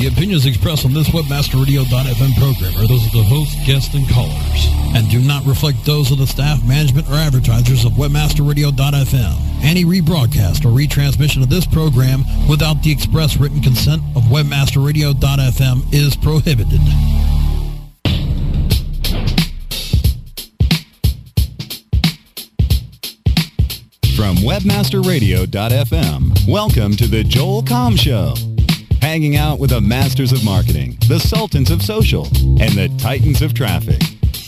The opinions expressed on this WebmasterRadio.fm program are those of the host, guests, and callers, and do not reflect those of the staff, management, or advertisers of WebmasterRadio.fm. Any rebroadcast or retransmission of this program without the express written consent of WebmasterRadio.fm is prohibited. From WebmasterRadio.fm, welcome to the Joel Comm Show. Hanging out with the masters of marketing, the sultans of social, and the titans of traffic.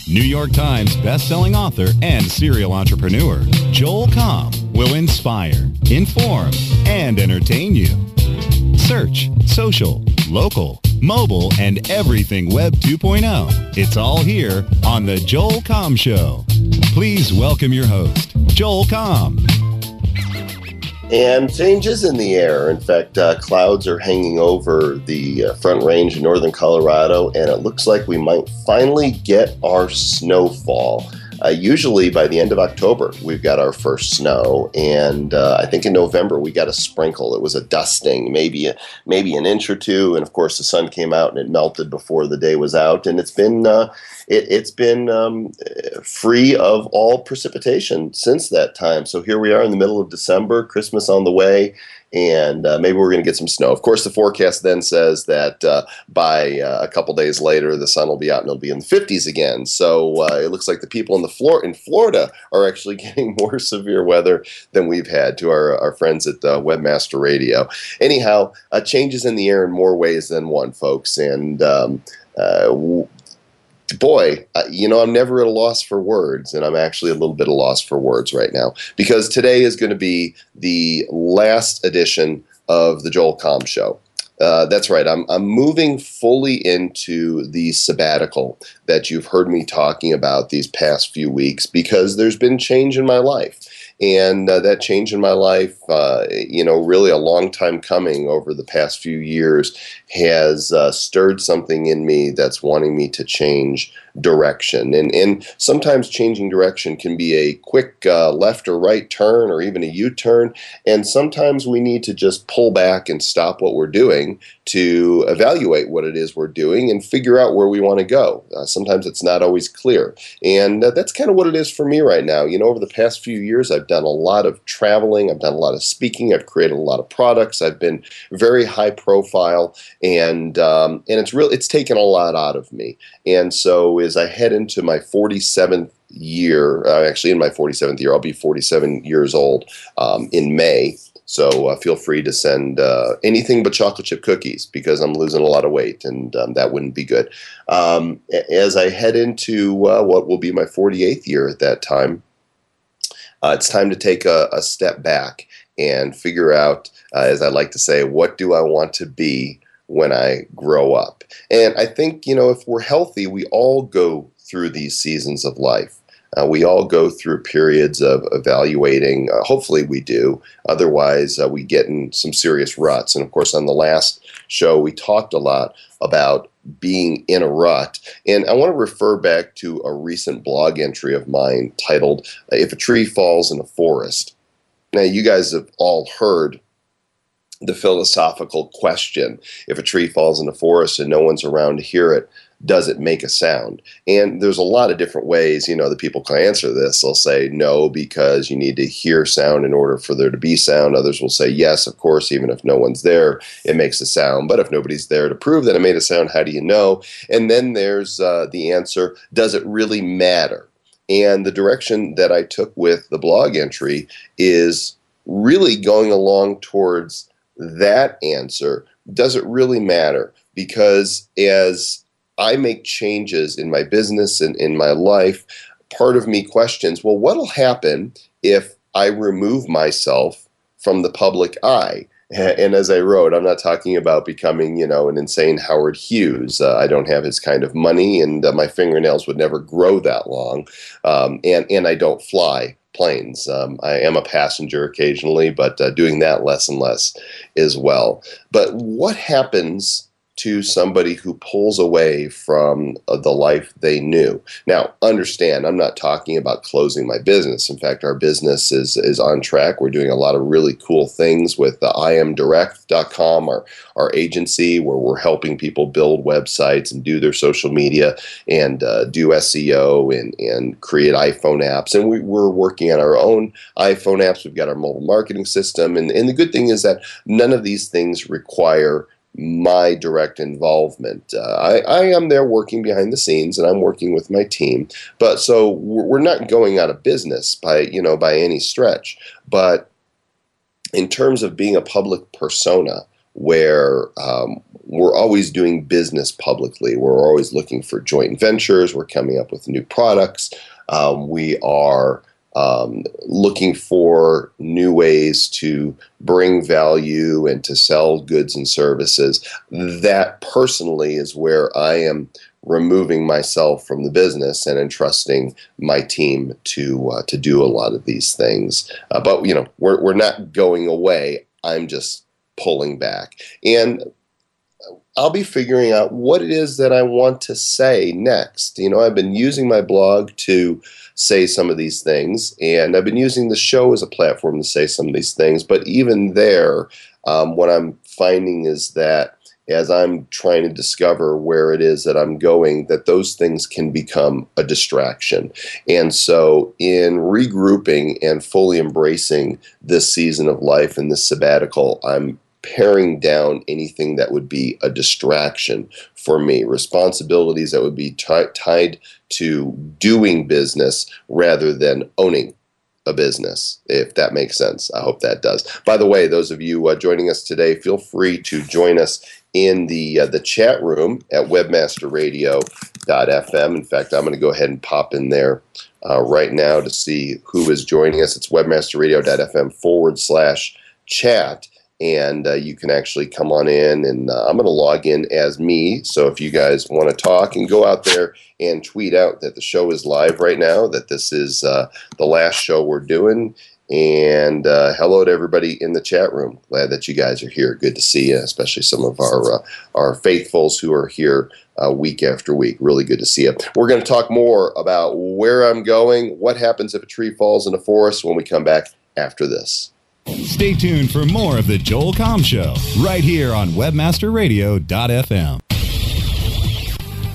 New York Times best-selling author and serial entrepreneur, Joel Comm will inspire, inform, and entertain you. Search, social, local, mobile, and everything Web 2.0. It's all here on The Joel Comm Show. Please welcome your host, Joel Comm. And changes in the air. In fact, uh, clouds are hanging over the uh, front range in northern Colorado, and it looks like we might finally get our snowfall. Uh, usually by the end of October, we've got our first snow, and uh, I think in November we got a sprinkle. It was a dusting, maybe a, maybe an inch or two, and of course the sun came out and it melted before the day was out, and it's been uh, it, has been um, free of all precipitation since that time. So here we are in the middle of December, Christmas on the way, and uh, maybe we're going to get some snow. Of course, the forecast then says that uh, by uh, a couple days later, the sun will be out and it'll be in the 50s again. So uh, it looks like the people in the floor in Florida are actually getting more severe weather than we've had. To our our friends at uh, Webmaster Radio. Anyhow, uh, changes in the air in more ways than one, folks, and. Um, boy, you know, I'm never at a loss for words, and I'm actually a little bit at a loss for words right now because today is going to be the last edition of the Joel Comm Show. Uh, that's right. I'm, I'm moving fully into the sabbatical that you've heard me talking about these past few weeks because there's been change in my life. And uh, that change in my life, uh, you know, really a long time coming over the past few years, has uh, stirred something in me that's wanting me to change direction. And, and sometimes changing direction can be a quick uh, left or right turn or even a U turn. And sometimes we need to just pull back and stop what we're doing to evaluate what it is we're doing and figure out where we want to go. Uh, sometimes it's not always clear. And uh, that's kind of what it is for me right now. You know, over the past few years, I've done a lot of traveling, I've done a lot of speaking, I've created a lot of products, I've been very high profile, and um, and it's really it's taken a lot out of me. And so as I head into my 47th year, uh, actually in my 47th year, I'll be 47 years old um, in May. So uh, feel free to send uh, anything but chocolate chip cookies because I'm losing a lot of weight and um, that wouldn't be good. Um, as I head into uh, what will be my 48th year at that time, uh, it's time to take a, a, step back and figure out, uh, as I like to say, what do I want to be when I grow up? And I think, you know, if we're healthy, we all go through these seasons of life. Uh, we all go through periods of evaluating. Uh, hopefully, we do. Otherwise, uh, we get in some serious ruts. And of course, on the last show, we talked a lot about being in a rut. And I want to refer back to a recent blog entry of mine titled, If a Tree Falls in a Forest. Now, you guys have all heard the philosophical question if a tree falls in the forest and no one's around to hear it, does it make a sound? And there's a lot of different ways, you know, that people can answer this. They'll say no because you need to hear sound in order for there to be sound. Others will say yes, of course, even if no one's there, it makes a sound. But if nobody's there to prove that it made a sound, how do you know? And then there's uh, the answer does it really matter? And the direction that I took with the blog entry is really going along towards that answer. Does it really matter? Because as I make changes in my business and in my life, part of me questions, well, what'll happen if I remove myself from the public eye? And as I wrote, I'm not talking about becoming, you know, an insane Howard Hughes. Uh, I don't have his kind of money, and uh, my fingernails would never grow that long. Um, and and I don't fly planes. Um, I am a passenger occasionally, but uh, doing that less and less as well. But what happens to somebody who pulls away from uh, the life they knew. Now, understand, I'm not talking about closing my business. In fact, our business is, is on track. We're doing a lot of really cool things with the imdirect.com, our, our agency, where we're helping people build websites and do their social media and uh, do SEO and, and create iPhone apps. And we, we're working on our own iPhone apps. We've got our mobile marketing system. And, and the good thing is that none of these things require my direct involvement. Uh, I, I, am there working behind the scenes, and I'm working with my team. But so we're not going out of business by you know by any stretch. But in terms of being a public persona, where um, we're always doing business publicly, we're always looking for joint ventures. We're coming up with new products. Um, we are um, looking for new ways to bring value and to sell goods and services. That personally is where I am removing myself from the business and entrusting my team to uh, to do a lot of these things. Uh, but you know, we're we're not going away. I'm just pulling back, and I'll be figuring out what it is that I want to say next. You know, I've been using my blog to say some of these things. And I've been using the show as a platform to say some of these things. But even there, um, what I'm finding is that as I'm trying to discover where it is that I'm going, that those things can become a distraction. And so, in regrouping and fully embracing this season of life and this sabbatical, I'm paring down anything that would be a distraction for me, responsibilities that would be t- tied to doing business rather than owning a business, if that makes sense. I hope that does. By the way, those of you uh, joining us today, feel free to join us in the uh, the chat room at webmasterradio.fm. In fact, I'm going to go ahead and pop in there uh, right now to see who is joining us. It's webmasterradio.fm forward slash chat and uh, you can actually come on in and uh, i'm going to log in as me. So if you guys want to talk and go out there and tweet out that the show is live right now that this is uh, the last show we're doing. And uh, hello to everybody in the chat room. Glad that you guys are here. Good to see you especially some of our uh, our faithfuls who are here uh, week after week. Really good to see you we're going to talk more about where i'm going what happens if a tree falls in a forest when we come back after this Stay tuned for more of The Joel Comm Show right here on WebmasterRadio.fm.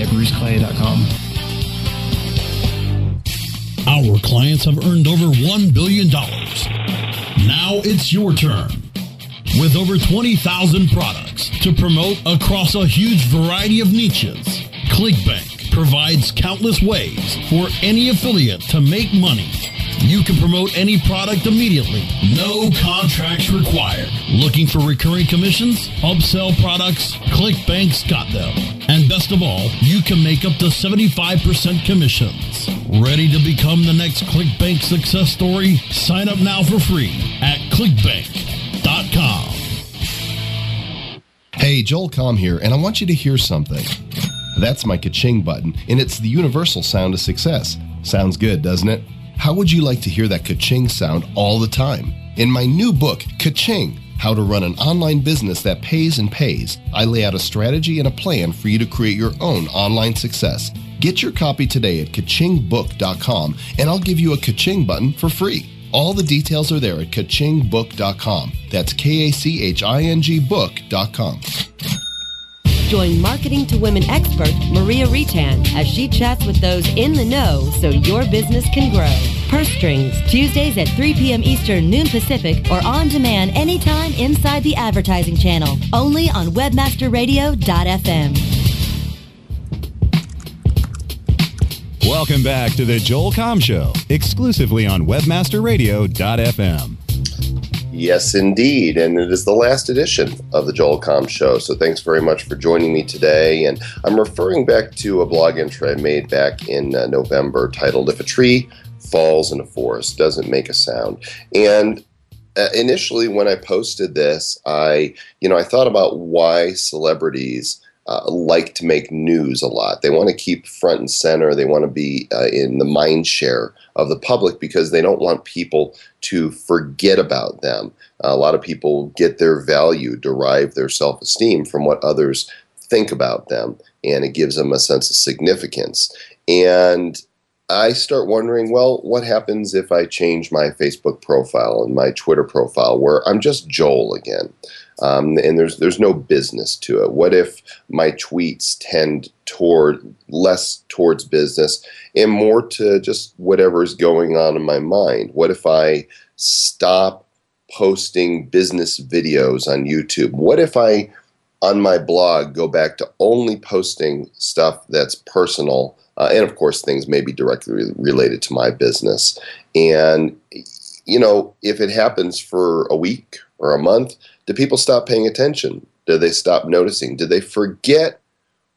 at bruceclay.com. Our clients have earned over $1 billion. Now it's your turn. With over 20,000 products to promote across a huge variety of niches, ClickBank provides countless ways for any affiliate to make money you can promote any product immediately. No contracts required. Looking for recurring commissions? Upsell products? ClickBank's got them. And best of all, you can make up to 75% commissions. Ready to become the next ClickBank success story? Sign up now for free at clickbank.com. Hey, Joel Comm here, and I want you to hear something. That's my ka-ching button, and it's the universal sound of success. Sounds good, doesn't it? How would you like to hear that ka-ching sound all the time? In my new book, Ka-ching, How to Run an Online Business That Pays and Pays, I lay out a strategy and a plan for you to create your own online success. Get your copy today at kachingbook.com and I'll give you a ka-ching button for free. All the details are there at kachingbook.com. That's K A C H I N G book.com. Join Marketing to Women expert Maria Retan as she chats with those in the know so your business can grow. Purse Strings, Tuesdays at 3 p.m. Eastern, noon Pacific, or on demand anytime inside the advertising channel. Only on WebmasterRadio.fm. Welcome back to the Joel Comm Show, exclusively on WebmasterRadio.fm. Yes, indeed. And it is the last edition of the Joel Comm Show. So thanks very much for joining me today. And I'm referring back to a blog entry I made back in uh, November titled If a Tree Falls in a Forest Doesn't Make a Sound. And uh, initially, when I posted this, I, you know, I thought about why celebrities uh, like to make news a lot. They want to keep front and center. They want to be uh, in the mind share of the public because they don't want people to forget about them. a lot of people get their value, derive their self esteem from what others think about them, and it gives them a sense of significance. And I start wondering, well, what happens if I change my Facebook profile and my Twitter profile where I'm just Joel again? Um, and there's there's no business to it. What if my tweets tend toward less towards business and more to just whatever is going on in my mind? What if I stop posting business videos on YouTube? What if I on my blog go back to only posting stuff that's personal uh, and of course things may be directly related to my business and you know if it happens for a week or a month do people stop paying attention? Do they stop noticing? Do they forget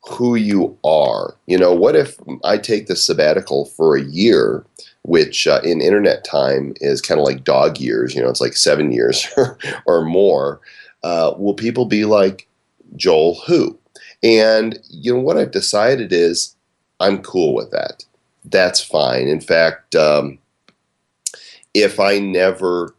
who you are? You know, what if I take the sabbatical for a year, which uh, in internet time is kind of like dog years, you know, it's like seven years or more. Uh, will people be like, Joel, who? And, you know, what I've decided is I'm cool with that. That's fine. In fact, um, if I never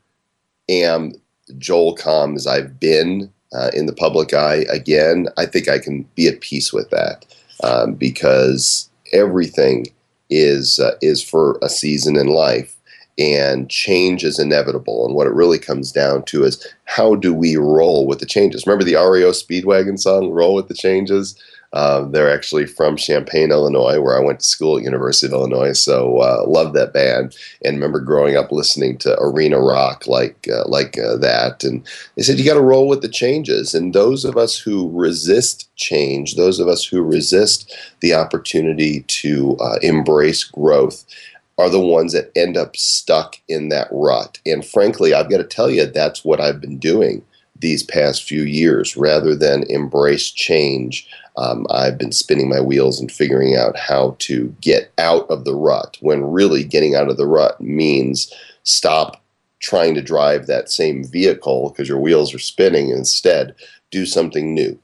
am Joel Comm as I've been uh, in the public eye again, I think I can be at peace with that um, because everything is uh, is for a season in life, and change is inevitable. And what it really comes down to is how do we roll with the changes? Remember the REO Speedwagon song, "Roll with the Changes." Um, they're actually from Champaign, Illinois, where I went to school at University of Illinois. So uh, love that band, and remember growing up listening to arena rock like uh, like uh, that. And they said you got to roll with the changes. And those of us who resist change, those of us who resist the opportunity to uh, embrace growth, are the ones that end up stuck in that rut. And frankly, I've got to tell you, that's what I've been doing these past few years rather than embrace change um, I've been spinning my wheels and figuring out how to get out of the rut when really getting out of the rut means stop trying to drive that same vehicle because your wheels are spinning instead do something new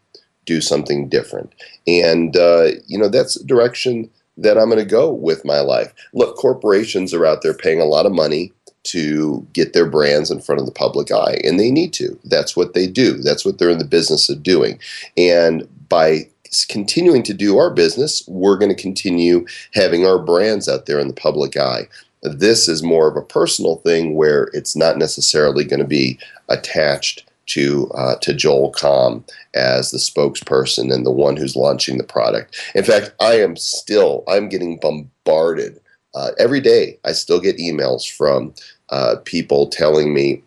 do something different. And uh, you know that's the direction that i'm going to go with my life. Look corporations are out there paying a lot of money to get their brands in front of the public eye and they need to that's what they do that's what they're in the business of doing and by continuing to do our business, we're going to continue having our brands out there in the public eye. This is more of a personal thing where it's not necessarily going to be attached to uh, to Joel Comm as the spokesperson and the one who's launching the product. In fact, I am still I'm getting bombarded uh, every day. I still get emails from uh, people telling me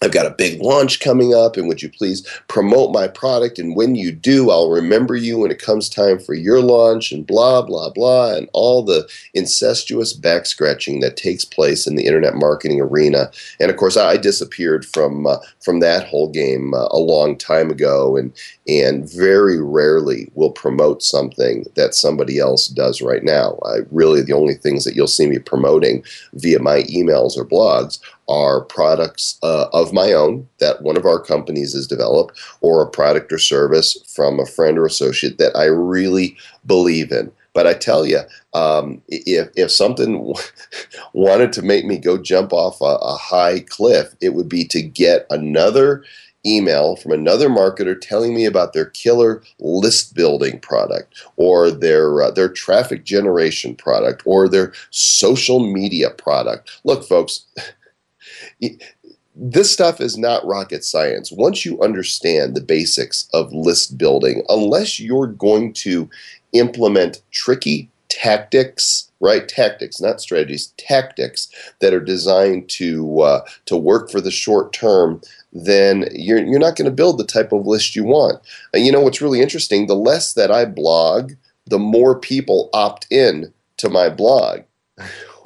I've got a big launch coming up, and would you please promote my product? And when you do, I'll remember you when it comes time for your launch, and blah, blah, blah, and all the incestuous back scratching that takes place in the internet marketing arena. And of course, I disappeared from uh, from that whole game uh, a long time ago, and and very rarely will promote something that somebody else does right now. I really the only things that you'll see me promoting via my emails or blogs are products uh, of my own that one of our companies has developed, or a product or service from a friend or associate that I really believe in. But I tell you, um, if, if something wanted to make me go jump off a, a high cliff, it would be to get another email from another marketer telling me about their killer list building product or their uh, their traffic generation product or their social media product. Look folks, this stuff is not rocket science. Once you understand the basics of list building, unless you're going to implement tricky tactics, right? Tactics, not strategies, tactics that are designed to uh, to work for the short term, then you're you're not going to build the type of list you want. And you know what's really interesting? The less that I blog, the more people opt in to my blog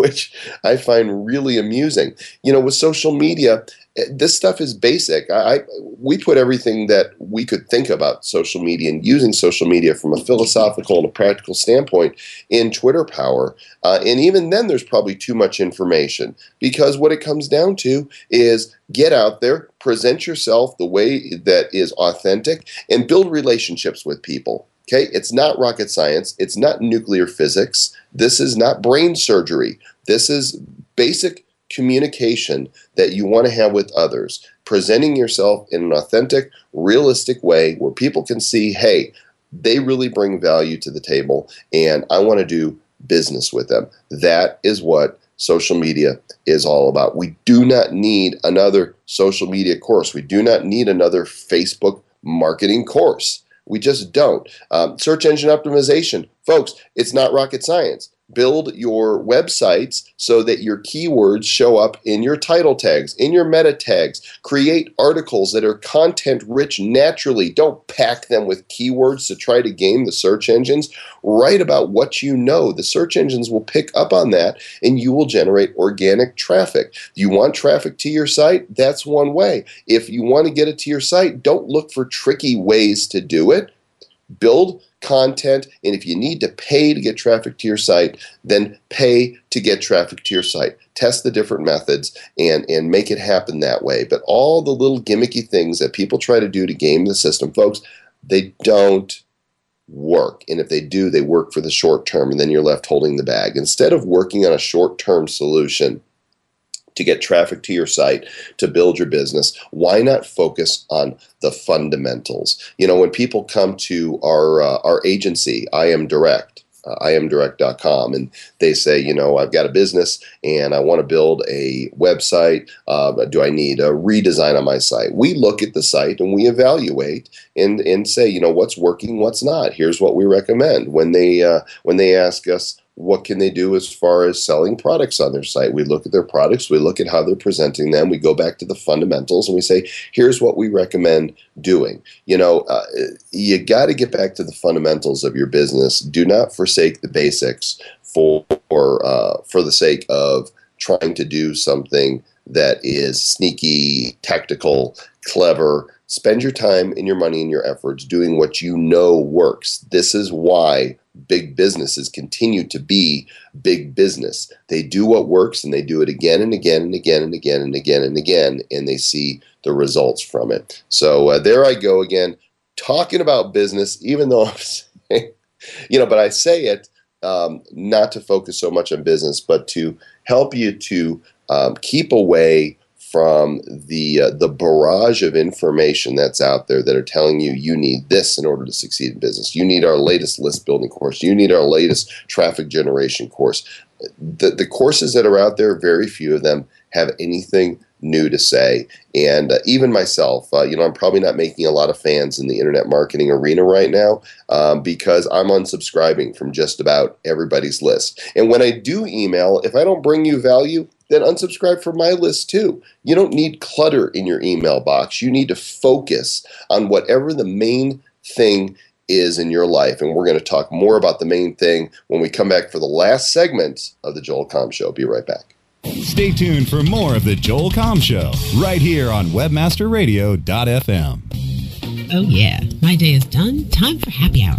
which I find really amusing. You know, with social media, eh, this stuff is basic. I, I, we put everything that we could think about social media and using social media from a philosophical and a practical standpoint in Twitter Power. Uh, and even then, there's probably too much information because what it comes down to is get out there, present yourself the way that is authentic, and build relationships with people. Okay, it's not rocket science. It's not nuclear physics. This is not brain surgery. This is basic communication that you want to have with others, presenting yourself in an authentic, realistic way where people can see, hey, they really bring value to the table, and I want to do business with them. That is what social media is all about. We do not need another social media course. We do not need another Facebook marketing course. We just don't. Um, search engine optimization, folks, it's not rocket science build your websites so that your keywords show up in your title tags, in your meta tags. Create articles that are content rich naturally. Don't pack them with keywords to try to game the search engines. Write about what you know. The search engines will pick up on that and you will generate organic traffic. You want traffic to your site? That's one way. If you want to get it to your site, don't look for tricky ways to do it. Build content. And if you need to pay to get traffic to your site, then pay to get traffic to your site. Test the different methods and, and make it happen that way. But all the little gimmicky things that people try to do to game the system, folks, they don't work. And if they do, they work for the short term, and then you're left holding the bag. Instead of working on a short term solution, to get traffic to your site to build your business why not focus on the fundamentals? You know when people come to our uh, our agency i am direct uh, iamdirect.com and they say you know i've got a business and i want to build a website uh, do i need a redesign on my site? We look at the site and we evaluate and and say you know what's working what's not? Here's what we recommend. When they uh, when they ask us what can they do as far as selling products on their site? We look at their products, we look at how they're presenting them, we go back to the fundamentals, and we say, here's what we recommend doing. You know, uh, you got to get back to the fundamentals of your business. Do not forsake the basics for uh, for the sake of trying to do something that is sneaky, tactical, clever. Spend your time and your money and your efforts doing what you know works. This is why big businesses continue to be big business. They do what works and they do it again and again and again and again and again and again, and they see the results from it. So uh, there I go again, talking about business, even though I'm saying, you know, but I say it um, not to focus so much on business, but to help you to um, keep away from the uh, the barrage of information that's out there that are telling you you need this in order to succeed in business. You need our latest list building course. You need our latest traffic generation course. The the courses that are out there, very few of them have anything new to say. And uh, even myself, uh, you know, I'm probably not making a lot of fans in the internet marketing arena right now um, because I'm unsubscribing from just about everybody's list. And when I do email, if I don't bring you value, then unsubscribe from my list too. You don't need clutter in your email box. You need to focus on whatever the main thing is in your life. And we're going to talk more about the main thing when we come back for the last segment of the Joel Comm Show. Be right back. Stay tuned for more of the Joel Comm Show right here on WebmasterRadio.fm. Oh, yeah. My day is done. Time for happy hour.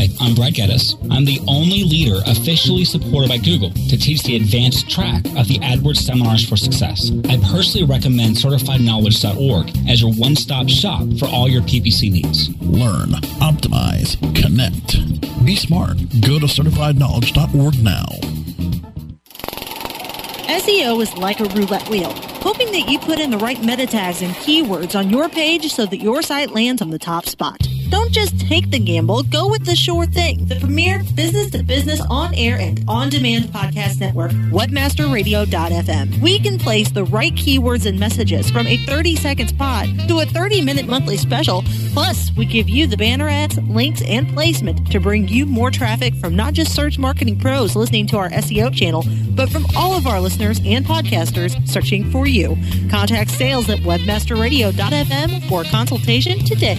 Hi, I'm Brad Geddes. I'm the only leader officially supported by Google to teach the advanced track of the AdWords Seminars for Success. I personally recommend CertifiedKnowledge.org as your one-stop shop for all your PPC needs. Learn, optimize, connect. Be smart. Go to CertifiedKnowledge.org now. SEO is like a roulette wheel, hoping that you put in the right meta tags and keywords on your page so that your site lands on the top spot. Don't just take the gamble, go with the sure thing. The premier business to business on air and on demand podcast network, webmasterradio.fm. We can place the right keywords and messages from a 30 second spot to a 30 minute monthly special. Plus, we give you the banner ads, links, and placement to bring you more traffic from not just search marketing pros listening to our SEO channel, but from all of our listeners and podcasters searching for you. Contact sales at webmasterradio.fm for consultation today.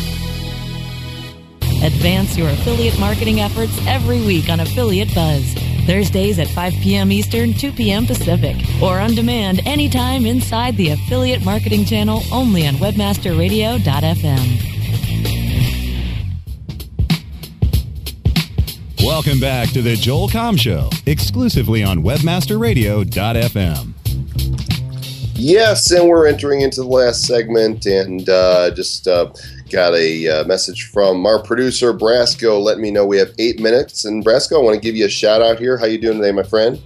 Advance your affiliate marketing efforts every week on Affiliate Buzz. Thursdays at 5 p.m. Eastern, 2 p.m. Pacific, or on demand anytime inside the Affiliate Marketing Channel only on WebmasterRadio.fm. Welcome back to the Joel Comm Show, exclusively on WebmasterRadio.fm. Yes, and we're entering into the last segment, and uh, just uh, got a uh, message from our producer Brasco. Let me know we have eight minutes, and Brasco, I want to give you a shout out here. How you doing today, my friend?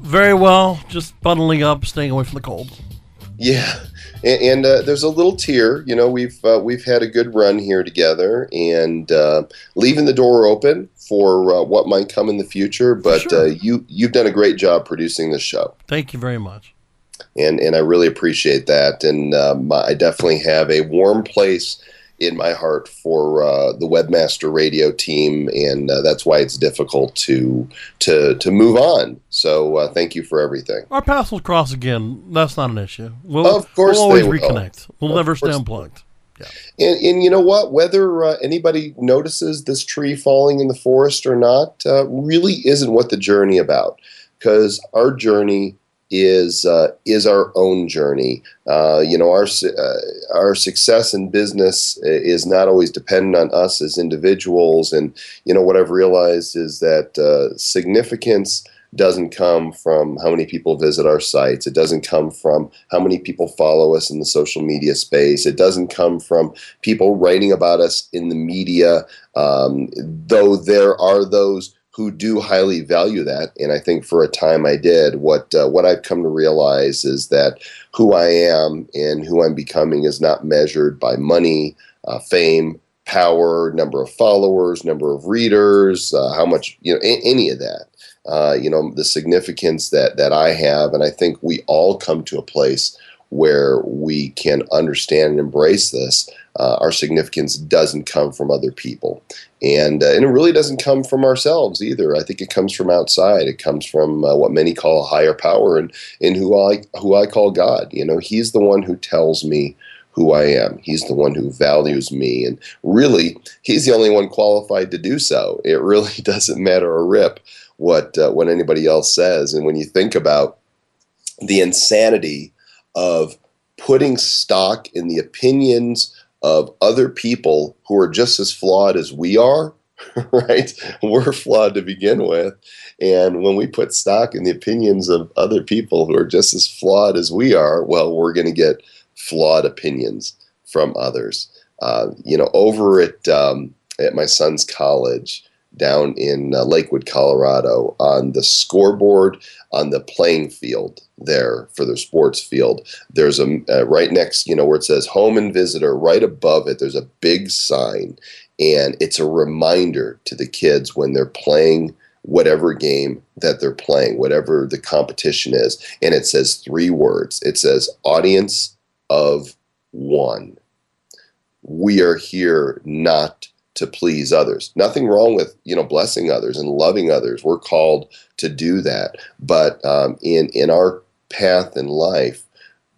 Very well, just bundling up, staying away from the cold. Yeah, and, and uh, there's a little tear. You know, we've uh, we've had a good run here together, and uh, leaving the door open for uh, what might come in the future. But sure. uh, you you've done a great job producing this show. Thank you very much. And and I really appreciate that. And um, I definitely have a warm place in my heart for uh, the Webmaster Radio team, and uh, that's why it's difficult to to to move on. So uh, thank you for everything. Our paths will cross again. That's not an issue. We'll, Of course we'll always they will. reconnect. We'll Of never stay unplugged. And, and you know what? Whether uh, anybody notices this tree falling in the forest or not, uh, really isn't what the journey about. Because our journey is uh, is our own journey. Uh, you know, our uh, our success in business is not always dependent on us as individuals. And you know, what I've realized is that uh, significance doesn't come from how many people visit our sites. It doesn't come from how many people follow us in the social media space. It doesn't come from people writing about us in the media, um, though there are those who do highly value that. And I think for a time I did. What uh, what I've come to realize is that who I am and who I'm becoming is not measured by money, uh, fame, power, number of followers, number of readers, uh, how much you know, a- any of that. Uh, you know the significance that that I have, and I think we all come to a place where we can understand and embrace this. Uh, our significance doesn't come from other people, and uh, and it really doesn't come from ourselves either. I think it comes from outside. It comes from uh, what many call a higher power, and and who I who I call God. You know, He's the one who tells me who I am. He's the one who values me, and really, He's the only one qualified to do so. It really doesn't matter a rip what uh, what anybody else says. And when you think about the insanity of putting stock in the opinions of other people who are just as flawed as we are, right? We're flawed to begin with. And when we put stock in the opinions of other people who are just as flawed as we are, well, we're going to get flawed opinions from others. Uh, you know, over at um, at my son's college down in uh, Lakewood, Colorado, on the scoreboard on the playing field there for their sports field. There's a uh, right next, you know, where it says home and visitor. Right above it, there's a big sign, and it's a reminder to the kids when they're playing whatever game that they're playing, whatever the competition is, and it says three words. It says audience of one. We are here not to please others. Nothing wrong with you know blessing others and loving others. We're called to do that, but um, in in our path in life,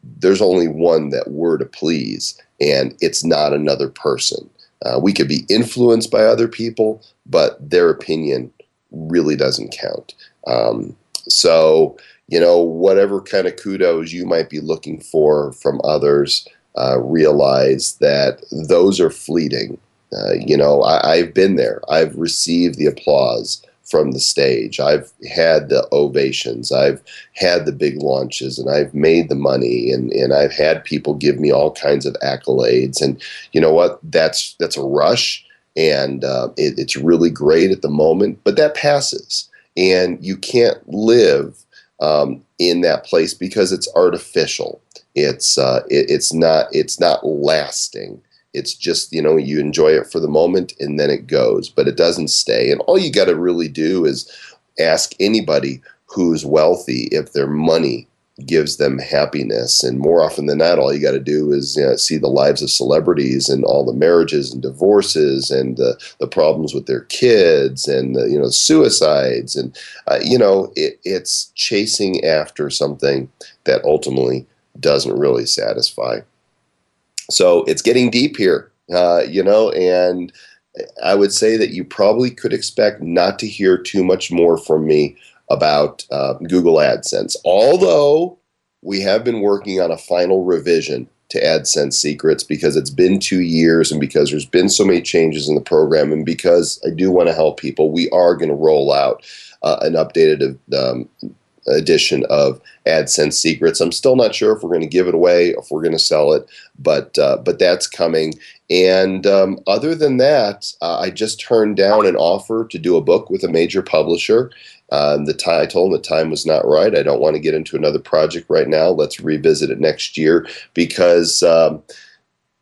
there's only one that we're to please, and it's not another person. Uh, we could be influenced by other people, but their opinion really doesn't count. Um, so you know, whatever kind of kudos you might be looking for from others, uh, realize that those are fleeting Uh, you know, I, I've been there. I've received the applause from the stage. I've had the ovations. I've had the big launches and I've made the money and, and I've had people give me all kinds of accolades. And you know what? That's that's a rush and uh, it, it's really great at the moment, but that passes. And you can't live um, in that place because it's artificial. It's uh, it, it's not it's not lasting. It's just, you know, you enjoy it for the moment and then it goes, but it doesn't stay. And all you got to really do is ask anybody who's wealthy if their money gives them happiness. And more often than not, all you got to do is you know, see the lives of celebrities and all the marriages and divorces and the, the problems with their kids and you know suicides and uh, you know it, it's chasing after something that ultimately doesn't really satisfy. So it's getting deep here, uh, you know, and I would say that you probably could expect not to hear too much more from me about uh, Google AdSense. Although we have been working on a final revision to AdSense Secrets because it's been two years and because there's been so many changes in the program and because I do want to help people, we are going to roll out uh, an updated um, edition of AdSense Secrets. I'm still not sure if we're going to give it away, if we're going to sell it, but uh, but that's coming. And um, other than that, uh, I just turned down an offer to do a book with a major publisher. Um, the time I told the time was not right. I don't want to get into another project right now. Let's revisit it next year because. Um,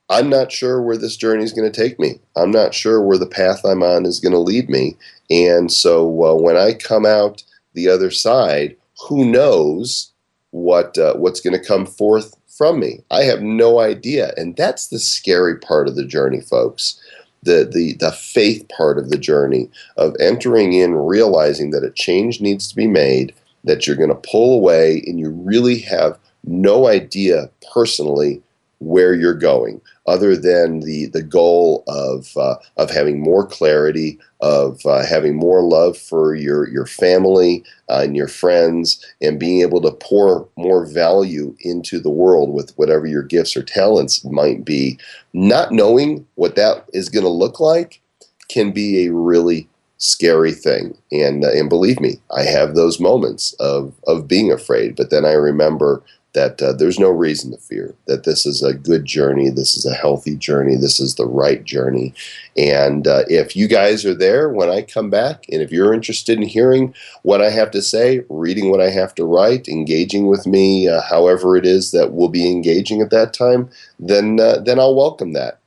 I'm not sure where this journey is going to take me. I'm not sure where the path I'm on is going to lead me. And so uh, when I come out the other side, who knows what uh, what's going to come forth from me? I have no idea, and that's the scary part of the journey, folks. The, the the faith part of the journey of entering in, realizing that a change needs to be made, that you're going to pull away, and you really have no idea personally where you're going, other than the the goal of uh, of having more clarity, of uh, having more love for your your family uh, and your friends, and being able to pour more value into the world with whatever your gifts or talents might be. Not knowing what that is going to look like can be a really scary thing, and uh, and believe me, I have those moments of of being afraid. But then I remember that uh, there's no reason to fear, that this is a good journey, this is a healthy journey, this is the right journey. And uh, if you guys are there when I come back, and if you're interested in hearing what I have to say, reading what I have to write, engaging with me, uh, however it is that we'll be engaging at that time, then uh, then I'll welcome that.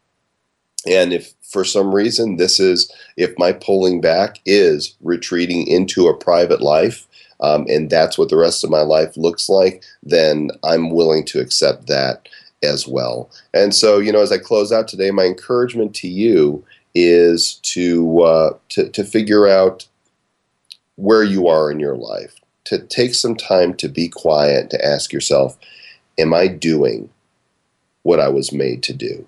And if for some reason this is if my pulling back is retreating into a private life um, and that's what the rest of my life looks like, then I'm willing to accept that as well. And so, you know, as I close out today, my encouragement to you is to uh, to, to figure out where you are in your life, to take some time to be quiet, to ask yourself, am I doing what I was made to do?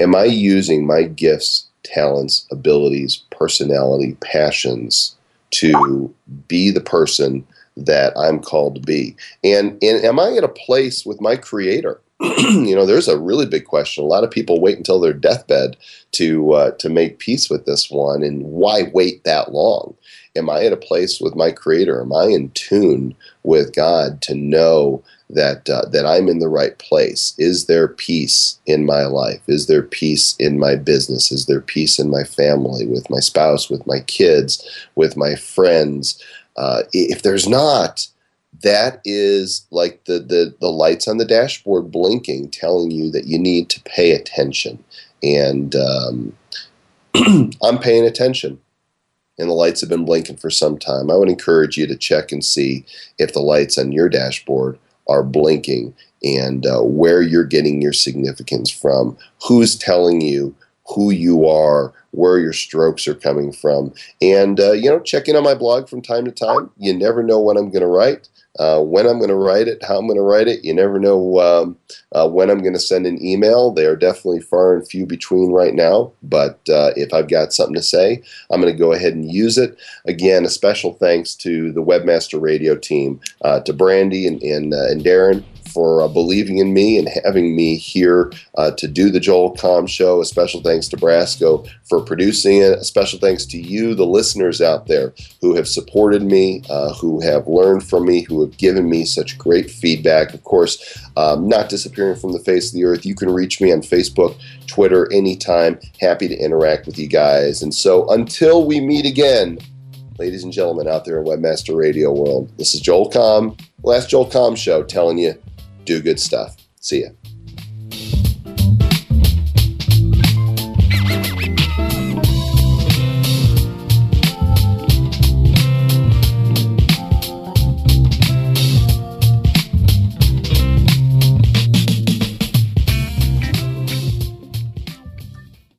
Am I using my gifts, talents, abilities, personality, passions to be the person that I'm called to be? And, and am I at a place with my creator? you know, there's a really big question. A lot of people wait until their deathbed to uh, to make peace with this one, and why wait that long? Am I at a place with my Creator? Am I in tune with God to know that uh, that I'm in the right place? Is there peace in my life? Is there peace in my business? Is there peace in my family, with my spouse, with my kids, with my friends? Uh, if there's not, that is like the, the the lights on the dashboard blinking, telling you that you need to pay attention. And um, I'm paying attention and the lights have been blinking for some time, I would encourage you to check and see if the lights on your dashboard are blinking and uh, where you're getting your significance from, who's telling you who you are, where your strokes are coming from, and uh, you know, check in on my blog from time to time. You never know what I'm going to write uh, when I'm going to write it, how I'm going to write it. You never know um, uh, when I'm going to send an email. They are definitely far and few between right now. But uh, if I've got something to say, I'm going to go ahead and use it. Again, a special thanks to the Webmaster Radio team, uh, to Brandy and, and, uh, and Darren for uh, believing in me and having me here uh, to do the Joel Comm Show. A special thanks to Brasco for producing it. A special thanks to you, the listeners out there, who have supported me, uh, who have learned from me, who have given me such great feedback. Of course, um, not disappearing from the face of the earth. You can reach me on Facebook, Twitter, anytime. Happy to interact with you guys. And so until we meet again, ladies and gentlemen out there in Webmaster Radio world, this is Joel Comm, last Joel Comm show telling you do good stuff. See ya.